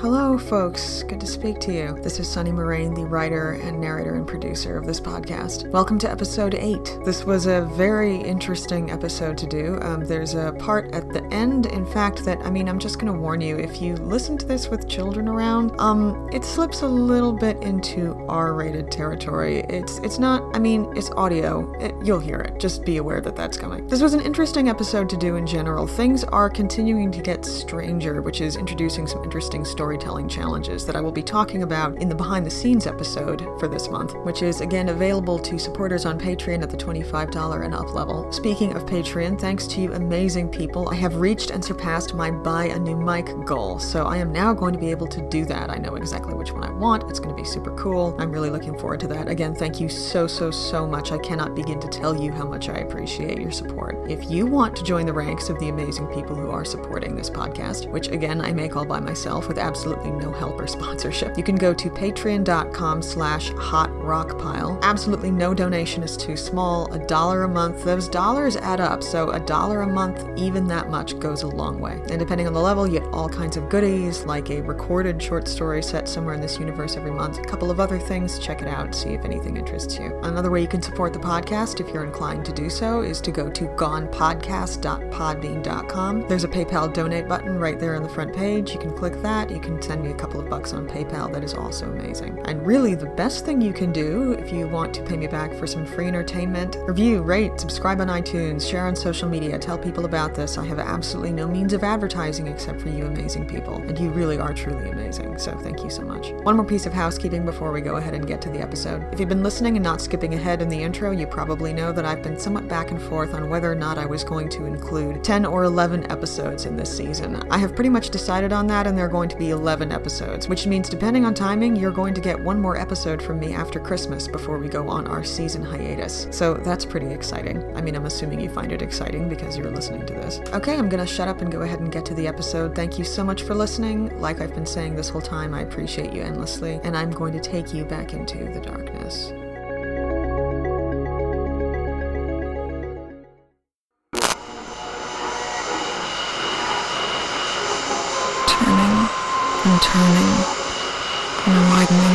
Hello, folks. Good to speak to you. This is Sunny Moraine, the writer and narrator and producer of this podcast. Welcome to episode 8. This was a very interesting episode to do. Um, there's a part at the end, in fact, that, I mean, I'm just going to warn you if you listen to this with children around, um, it slips a little bit into R rated territory. It's, it's not, I mean, it's audio. It, you'll hear it. Just be aware that that's coming. This was an interesting episode to do in general. Things are continuing to get stranger, which is introducing some interesting stories storytelling challenges that I will be talking about in the behind the scenes episode for this month, which is again available to supporters on Patreon at the $25 and up level. Speaking of Patreon, thanks to you amazing people, I have reached and surpassed my buy a new mic goal. So I am now going to be able to do that. I know exactly which one I want. It's going to be super cool. I'm really looking forward to that. Again, thank you so, so, so much. I cannot begin to tell you how much I appreciate your support. If you want to join the ranks of the amazing people who are supporting this podcast, which again I make all by myself with absolutely absolutely no help or sponsorship. You can go to patreon.com slash hotrockpile. Absolutely no donation is too small. A dollar a month, those dollars add up, so a dollar a month, even that much, goes a long way. And depending on the level, you get all kinds of goodies, like a recorded short story set somewhere in this universe every month, a couple of other things. Check it out, see if anything interests you. Another way you can support the podcast, if you're inclined to do so, is to go to gonepodcast.podbean.com. There's a PayPal donate button right there on the front page. You can click that. You can send me a couple of bucks on PayPal. That is also amazing. And really, the best thing you can do if you want to pay me back for some free entertainment, review, rate, subscribe on iTunes, share on social media, tell people about this. I have absolutely no means of advertising except for you amazing people. And you really are truly amazing. So thank you so much. One more piece of housekeeping before we go ahead and get to the episode. If you've been listening and not skipping ahead in the intro, you probably know that I've been somewhat back and forth on whether or not I was going to include 10 or 11 episodes in this season. I have pretty much decided on that, and there are going to be 11 episodes, which means depending on timing, you're going to get one more episode from me after Christmas before we go on our season hiatus. So that's pretty exciting. I mean, I'm assuming you find it exciting because you're listening to this. Okay, I'm gonna shut up and go ahead and get to the episode. Thank you so much for listening. Like I've been saying this whole time, I appreciate you endlessly, and I'm going to take you back into the darkness.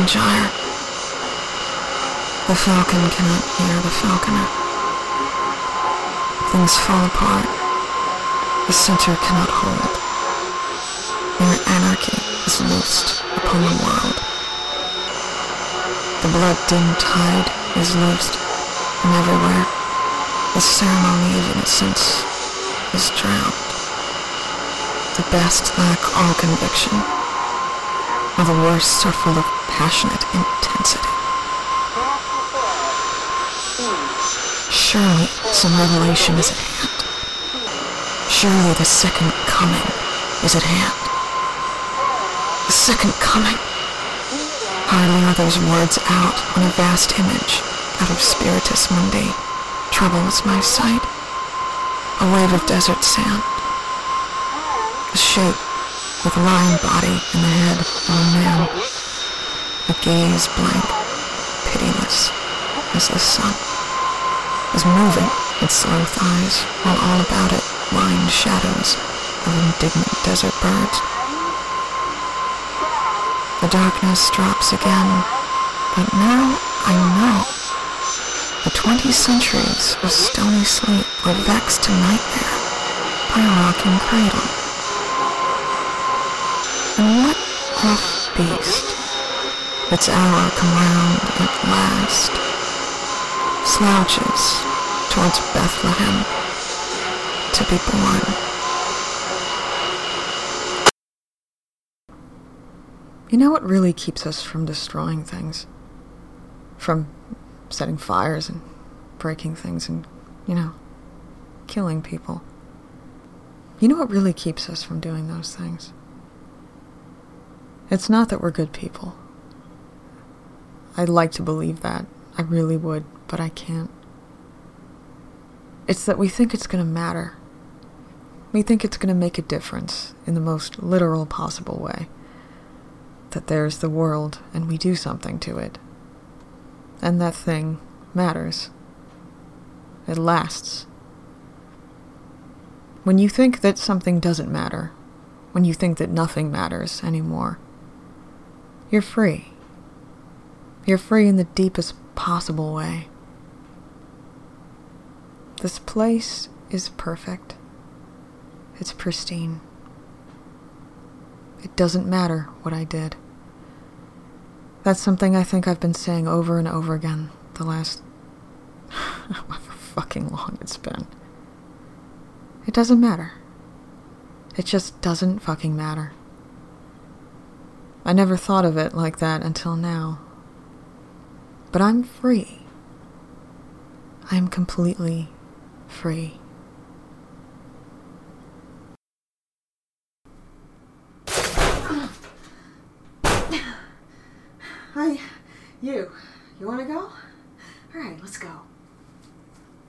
The falcon cannot hear the falconer. Things fall apart. The center cannot hold. Mere anarchy is loosed upon the world. The blood-dimmed tide is loosed, and everywhere the ceremony of innocence is drowned. The best lack all conviction while the worst are full of passionate intensity. Surely some revelation is at hand. Surely the second coming is at hand. The second coming. Hardly are those words out when a vast image out of Spiritus Mundi troubles my sight. A wave of desert sand. A shape with a lion body and the head of a man. Gaze blank, pitiless as the sun, is moving its slow thighs while all about it lined shadows of indignant desert birds. The darkness drops again, but now I know. The twenty centuries of stony sleep were vexed to nightmare by a rocking cradle. And what rough beast, its hour come round at last, slouches towards Bethlehem to be born. You know what really keeps us from destroying things? From setting fires and breaking things and, you know, killing people. You know what really keeps us from doing those things? It's not that we're good people. I'd like to believe that. I really would, but I can't. It's that we think it's going to matter. We think it's going to make a difference in the most literal possible way. That there's the world and we do something to it. And that thing matters. It lasts. When you think that something doesn't matter, when you think that nothing matters anymore, You're free. You're free in the deepest possible way. This place is perfect. It's pristine. It doesn't matter what I did. That's something I think I've been saying over and over again the last. however fucking long it's been. It doesn't matter. It just doesn't fucking matter. I never thought of it like that until now. But I'm free. I am completely free. Hi, you. You want to go? All right, let's go.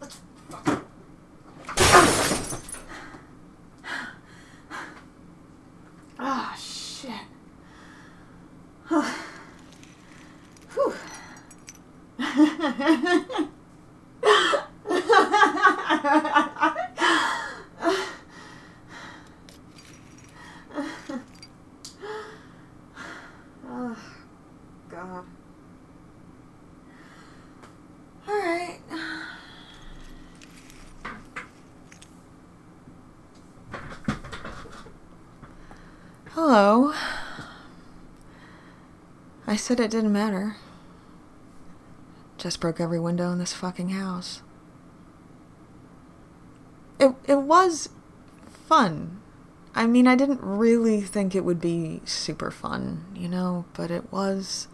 Let's fuck. Ah, shit. Whew. oh, God. All right. I said it didn't matter. Just broke every window in this fucking house. It it was fun. I mean, I didn't really think it would be super fun, you know, but it was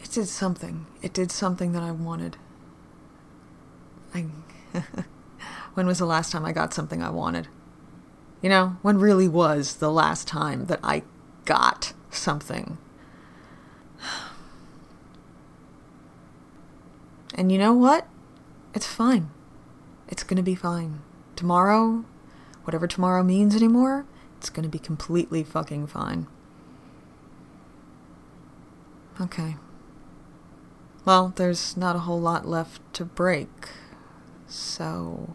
it did something. It did something that I wanted. I When was the last time I got something I wanted? You know, when really was the last time that I got something? And you know what? It's fine. It's gonna be fine. Tomorrow, whatever tomorrow means anymore, it's gonna be completely fucking fine. Okay. Well, there's not a whole lot left to break. So.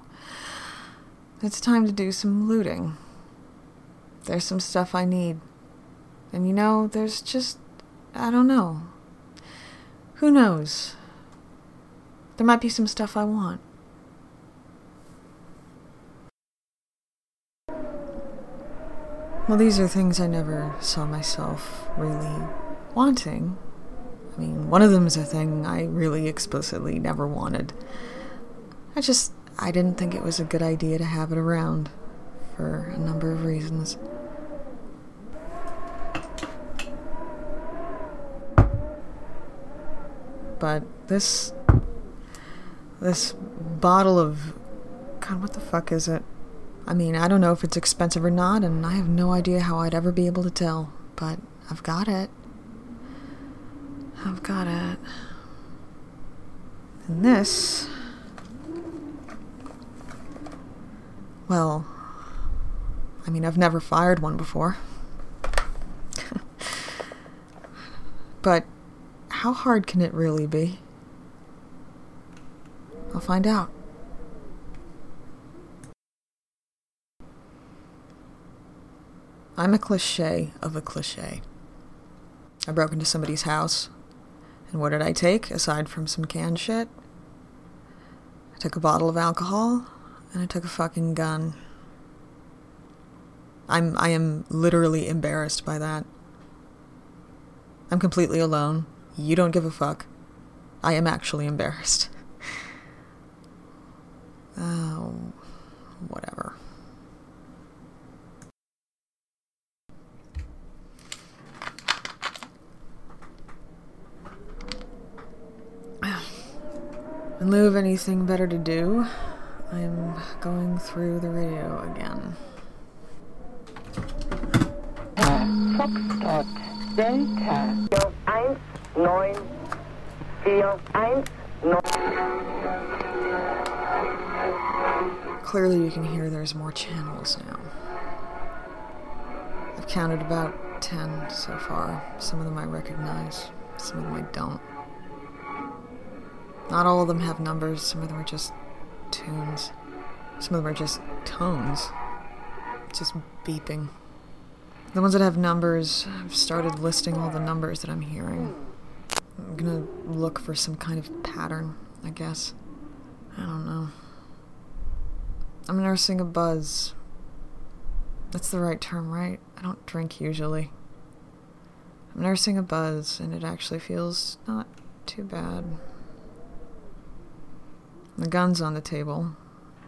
It's time to do some looting. There's some stuff I need. And you know, there's just. I don't know. Who knows? There might be some stuff I want. Well, these are things I never saw myself really wanting. I mean, one of them is a thing I really explicitly never wanted. I just, I didn't think it was a good idea to have it around for a number of reasons. But this, this bottle of, God, what the fuck is it? I mean, I don't know if it's expensive or not, and I have no idea how I'd ever be able to tell, but I've got it. I've got it. And this. Well, I mean, I've never fired one before. but how hard can it really be? I'll find out. I'm a cliche of a cliche. I broke into somebody's house, and what did I take aside from some canned shit? I took a bottle of alcohol, and I took a fucking gun. I'm I am literally embarrassed by that. I'm completely alone. You don't give a fuck. I am actually embarrassed. Oh, whatever. In lieu of anything better to do, I'm going through the radio again. Foxtrot Delta 1941. Clearly, you can hear there's more channels now. I've counted about 10 so far. Some of them I recognize, some of them I don't. Not all of them have numbers, some of them are just tunes. Some of them are just tones. Just beeping. The ones that have numbers, I've started listing all the numbers that I'm hearing. I'm gonna look for some kind of pattern, I guess. I don't know. I'm nursing a buzz. That's the right term, right? I don't drink usually. I'm nursing a buzz, and it actually feels not too bad. The gun's on the table,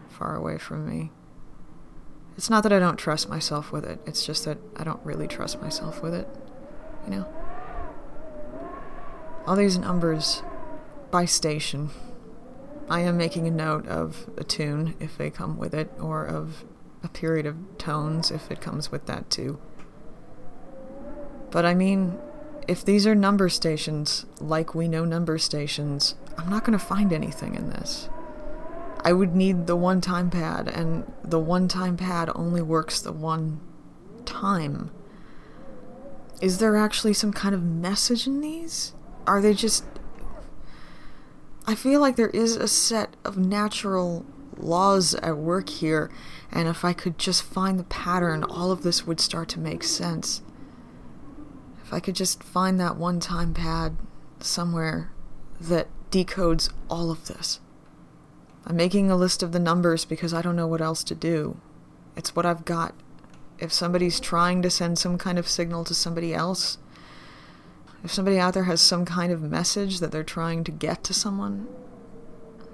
far away from me. It's not that I don't trust myself with it, it's just that I don't really trust myself with it. You know? All these numbers by station. I am making a note of a tune if they come with it, or of a period of tones if it comes with that too. But I mean, if these are number stations, like we know number stations, I'm not going to find anything in this. I would need the one time pad, and the one time pad only works the one time. Is there actually some kind of message in these? Are they just. I feel like there is a set of natural laws at work here, and if I could just find the pattern, all of this would start to make sense. If I could just find that one time pad somewhere that decodes all of this. I'm making a list of the numbers because I don't know what else to do. It's what I've got. If somebody's trying to send some kind of signal to somebody else, if somebody out there has some kind of message that they're trying to get to someone,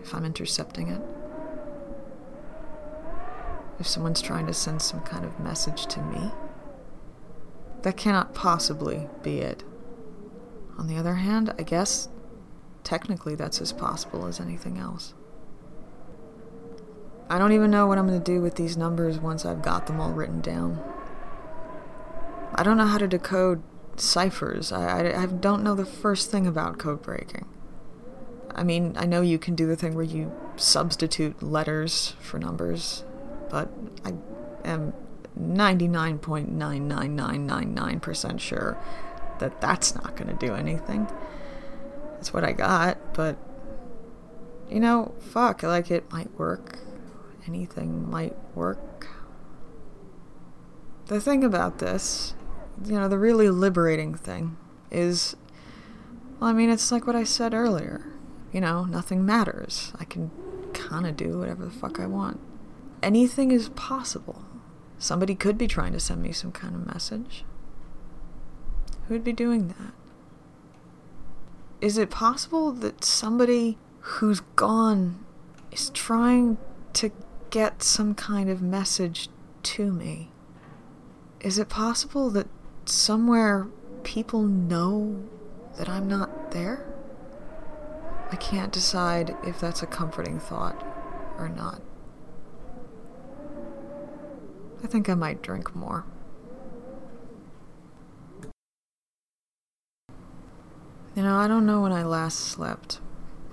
if I'm intercepting it, if someone's trying to send some kind of message to me, that cannot possibly be it. On the other hand, I guess technically that's as possible as anything else. I don't even know what I'm going to do with these numbers once I've got them all written down. I don't know how to decode ciphers. I, I, I, don't know the first thing about code breaking. I mean, I know you can do the thing where you substitute letters for numbers, but I am 99.99999% sure that that's not going to do anything. That's what I got, but you know, fuck, like it might work anything might work. The thing about this, you know, the really liberating thing is, well, I mean, it's like what I said earlier. You know, nothing matters. I can kind of do whatever the fuck I want. Anything is possible. Somebody could be trying to send me some kind of message. Who'd be doing that? Is it possible that somebody who's gone is trying to get some kind of message to me. Is it possible that somewhere people know that I'm not there? I can't decide if that's a comforting thought or not. I think I might drink more. You know, I don't know when I last slept,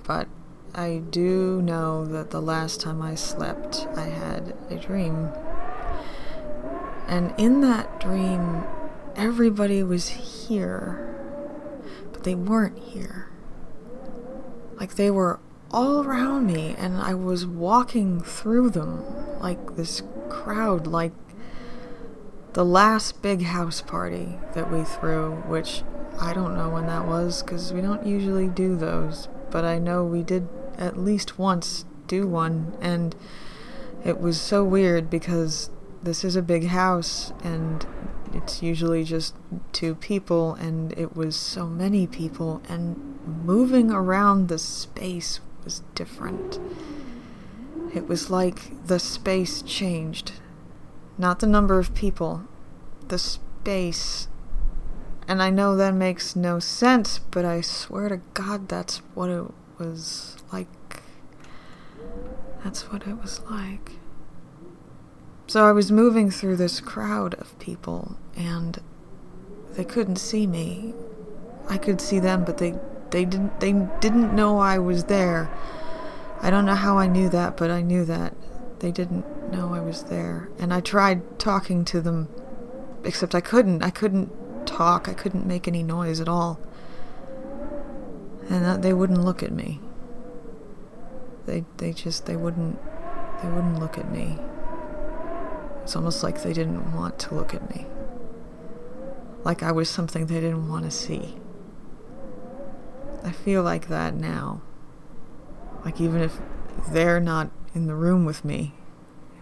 but I do know that the last time I slept, I had a dream. And in that dream, everybody was here, but they weren't here. Like they were all around me, and I was walking through them like this crowd, like the last big house party that we threw, which I don't know when that was because we don't usually do those, but I know we did at least once do one, and it was so weird because this is a big house and it's usually just two people, and it was so many people, and moving around the space was different. It was like the space changed. Not the number of people, the space. And I know that makes no sense, but I swear to God that's what it was like. That's what it was like. So I was moving through this crowd of people, and they couldn't see me. I could see them, but they they didn't they didn't know I was there. I don't know how I knew that, but I knew that they didn't know I was there. And I tried talking to them, except I couldn't. I couldn't talk. I couldn't make any noise at all and they wouldn't look at me. They they just they wouldn't they wouldn't look at me. It's almost like they didn't want to look at me. like I was something they didn't want to see. I feel like that now. Like, even if they're not in the room with me,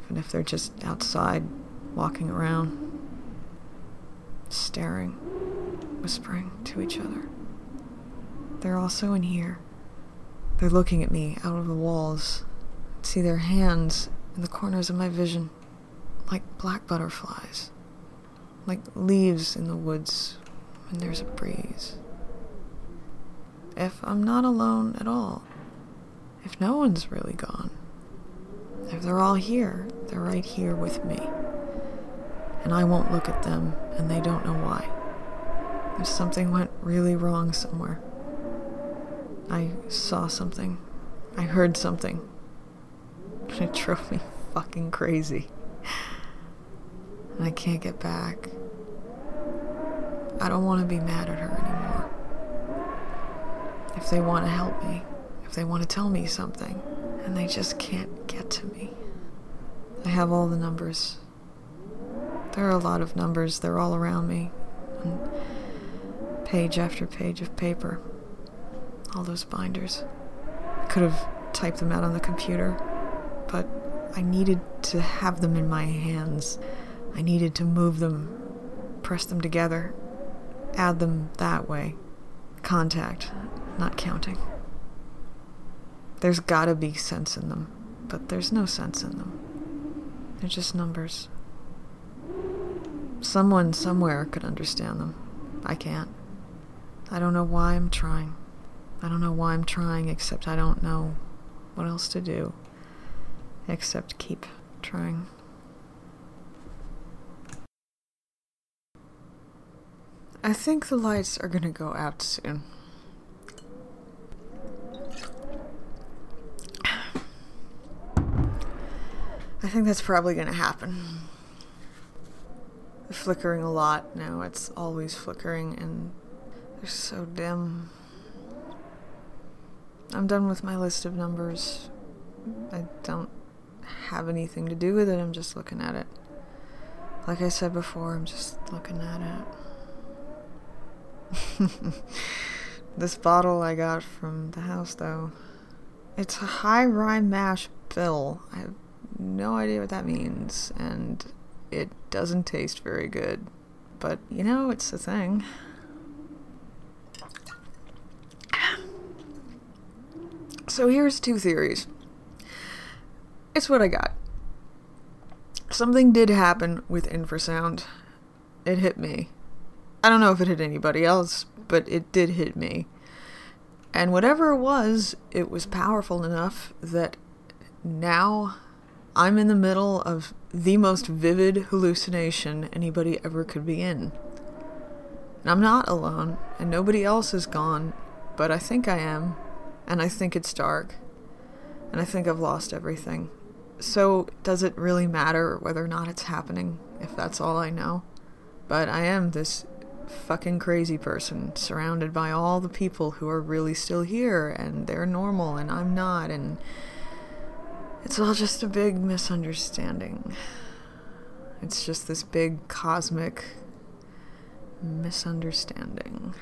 even if they're just outside walking around, staring, whispering to each other, they're also in here. They're looking at me out of the walls. I see their hands in the corners of my vision, like black butterflies, like leaves in the woods when there's a breeze. If I'm not alone at all, if no one's really gone, if they're all here, they're right here with me. And I won't look at them, and they don't know why. If something went really wrong somewhere. I saw something. I heard something. It drove me fucking crazy. And I can't get back. I don't want to be mad at her anymore. If they want to help me, if they want to tell me something, and they just can't get to me. I have all the numbers. There are a lot of numbers, they're all around me. On page after page of paper. All those binders. I could have typed them out on the computer, but I needed to have them in my hands. I needed to move them, press them together, add them that way. Contact, not counting. There's gotta be sense in them, but there's no sense in them. They're just numbers. Someone somewhere could understand them. I can't. I don't know why I'm trying. I don't know why I'm trying, except I don't know what else to do except keep trying. I think the lights are gonna go out soon. I think that's probably gonna happen. They're flickering a lot now. It's always flickering and they're so dim. I'm done with my list of numbers. I don't have anything to do with it. I'm just looking at it. Like I said before, I'm just looking at it. this bottle I got from the house, though, it's a high rye mash bill. I have no idea what that means, and it doesn't taste very good. But, you know, it's a thing. So here's two theories. It's what I got. Something did happen with infrasound. It hit me. I don't know if it hit anybody else, but it did hit me. And whatever it was, it was powerful enough that now I'm in the middle of the most vivid hallucination anybody ever could be in. And I'm not alone, and nobody else is gone, but I think I am, and I think it's dark, and I think I've lost everything. So, does it really matter whether or not it's happening if that's all I know? But I am this fucking crazy person surrounded by all the people who are really still here and they're normal and I'm not, and it's all just a big misunderstanding. It's just this big cosmic misunderstanding.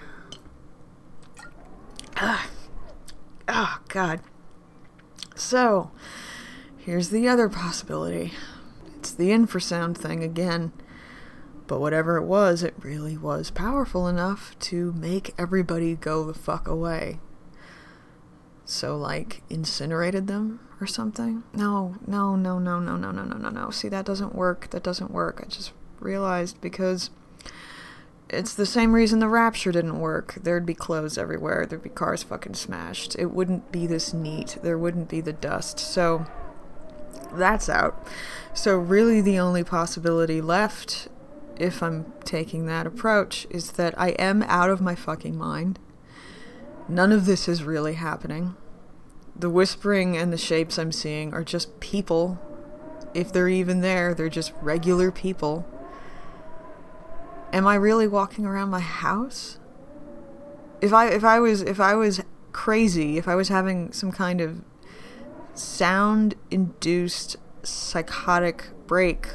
Ah, oh, God. So, here's the other possibility it's the infrasound thing again. But whatever it was, it really was powerful enough to make everybody go the fuck away. So, like, incinerated them or something? No, no, no, no, no, no, no, no, no, no. See, that doesn't work. That doesn't work. I just realized because it's the same reason the rapture didn't work. There'd be clothes everywhere. There'd be cars fucking smashed. It wouldn't be this neat. There wouldn't be the dust. So that's out. So really the only possibility left if I'm taking that approach is that I am out of my fucking mind. None of this is really happening. The whispering and the shapes I'm seeing are just people. If they're even there, they're just regular people am I really walking around my house? If I if I was if I was crazy, if I was having some kind of sound induced psychotic break,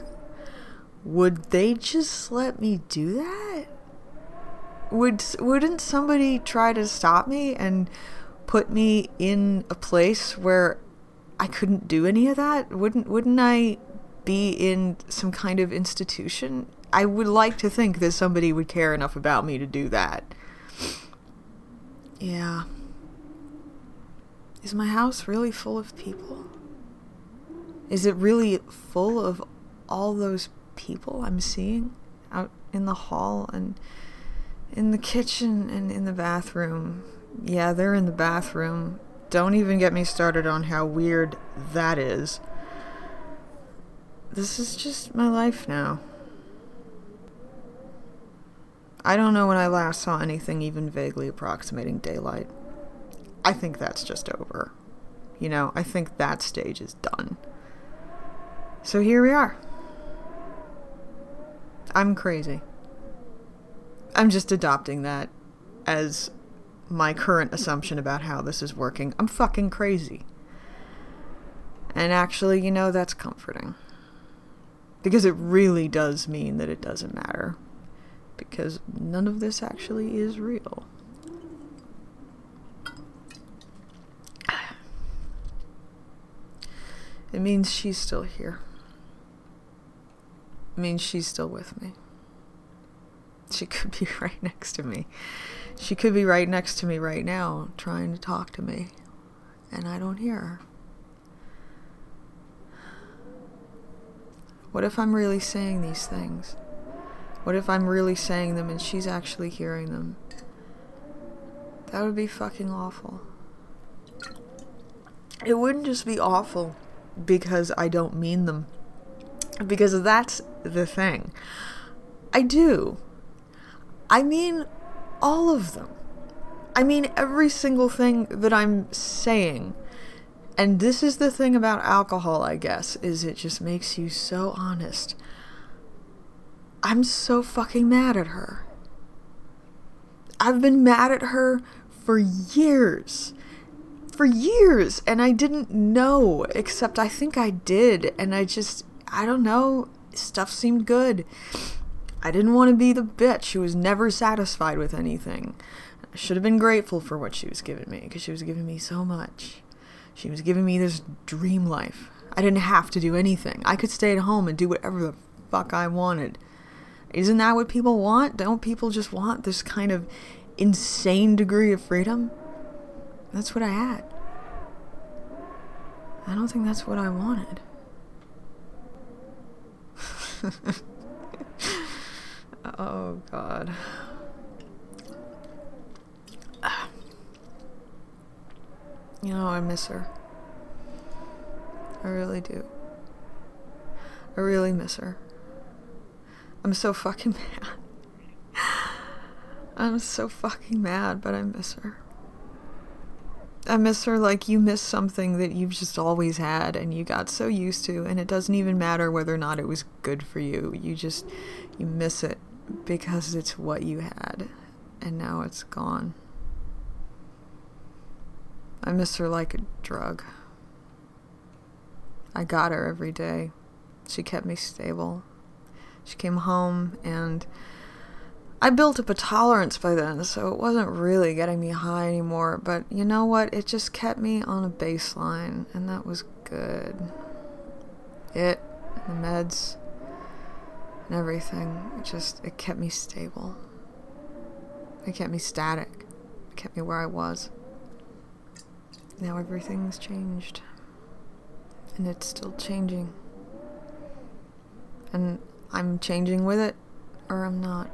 would they just let me do that? would wouldn't somebody try to stop me and put me in a place where I couldn't do any of that? Wouldn't wouldn't I be in some kind of institution? I would like to think that somebody would care enough about me to do that. Yeah. Is my house really full of people? Is it really full of all those people I'm seeing out in the hall and in the kitchen and in the bathroom? Yeah, they're in the bathroom. Don't even get me started on how weird that is. This is just my life now. I don't know when I last saw anything even vaguely approximating daylight. I think that's just over. You know, I think that stage is done. So here we are. I'm crazy. I'm just adopting that as my current assumption about how this is working. I'm fucking crazy. And actually, you know, that's comforting. Because it really does mean that it doesn't matter because none of this actually is real. It means she's still here. It means she's still with me. She could be right next to me. She could be right next to me right now, trying to talk to me, and I don't hear her. What if I'm really saying these things? What if I'm really saying them and she's actually hearing them? That would be fucking awful. It wouldn't just be awful because I don't mean them. Because that's the thing. I do. I mean all of them. I mean every single thing that I'm saying. And this is the thing about alcohol, I guess, is it just makes you so honest. I'm so fucking mad at her. I've been mad at her for years. For years. And I didn't know, except I think I did. And I just, I don't know. Stuff seemed good. I didn't want to be the bitch who was never satisfied with anything. I should have been grateful for what she was giving me because she was giving me so much. She was giving me this dream life. I didn't have to do anything. I could stay at home and do whatever the fuck I wanted. Isn't that what people want? Don't people just want this kind of insane degree of freedom? That's what I had. I don't think that's what I wanted. oh, God. You know, I miss her. I really do. I really miss her. I'm so fucking mad. I'm so fucking mad, but I miss her. I miss her like you miss something that you've just always had and you got so used to, and it doesn't even matter whether or not it was good for you. You just, you miss it because it's what you had, and now it's gone. I miss her like a drug. I got her every day. She kept me stable. She came home and I built up a tolerance by then, so it wasn't really getting me high anymore. But you know what? It just kept me on a baseline, and that was good. It, the meds, and everything, it just, it kept me stable. It kept me static. It kept me where I was. Now everything's changed. And it's still changing. And I'm changing with it or I'm not.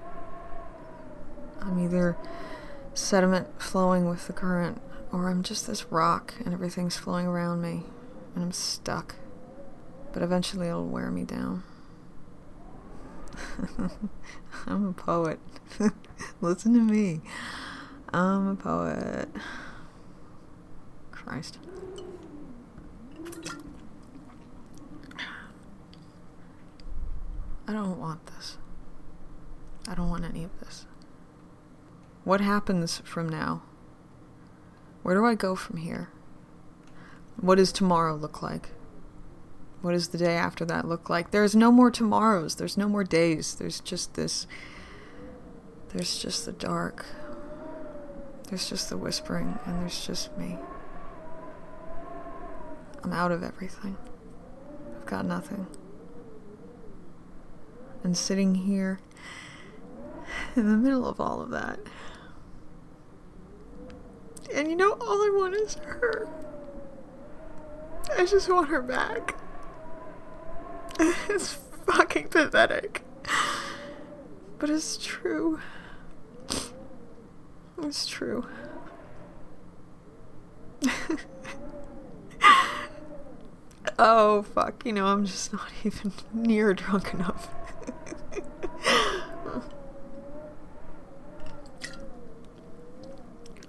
I'm either sediment flowing with the current or I'm just this rock and everything's flowing around me and I'm stuck. But eventually it'll wear me down. I'm a poet. Listen to me. I'm a poet. Christ. I don't want this. I don't want any of this. What happens from now? Where do I go from here? What does tomorrow look like? What does the day after that look like? There's no more tomorrows. There's no more days. There's just this There's just the dark. There's just the whispering, and there's just me. I'm out of everything. I've got nothing. And sitting here in the middle of all of that. And you know, all I want is her. I just want her back. It's fucking pathetic. But it's true. It's true. oh, fuck. You know, I'm just not even near drunk enough.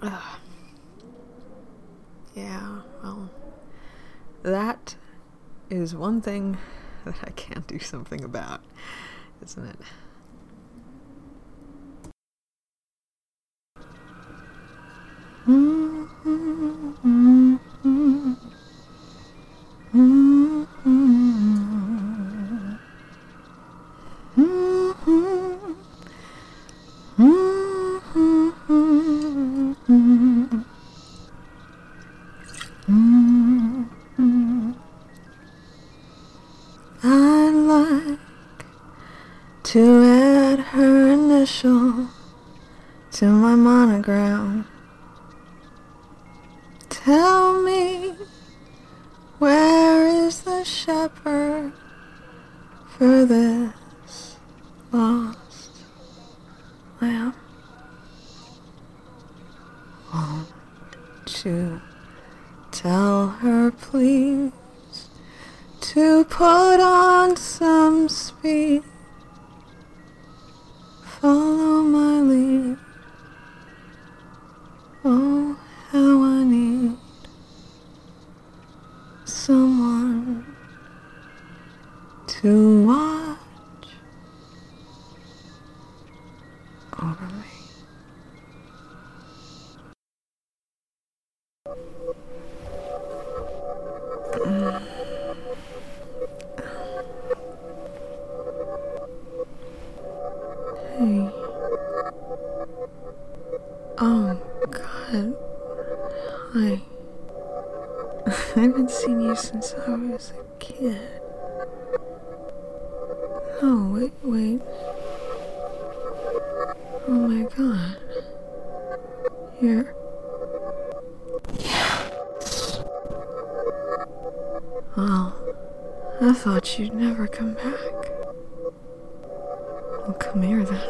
Ugh. yeah, well, that is one thing that I can't do something about, isn't it? Initial to my monogram. Tell me, where is the shepherd for this lost lamb? Won't you tell her, please? to put on some speed. Follow my lead. Oh, how I need someone to watch over me. Hey. A kid. Oh, wait, wait. Oh my god. You're. Well, I thought you'd never come back. Well, come here then.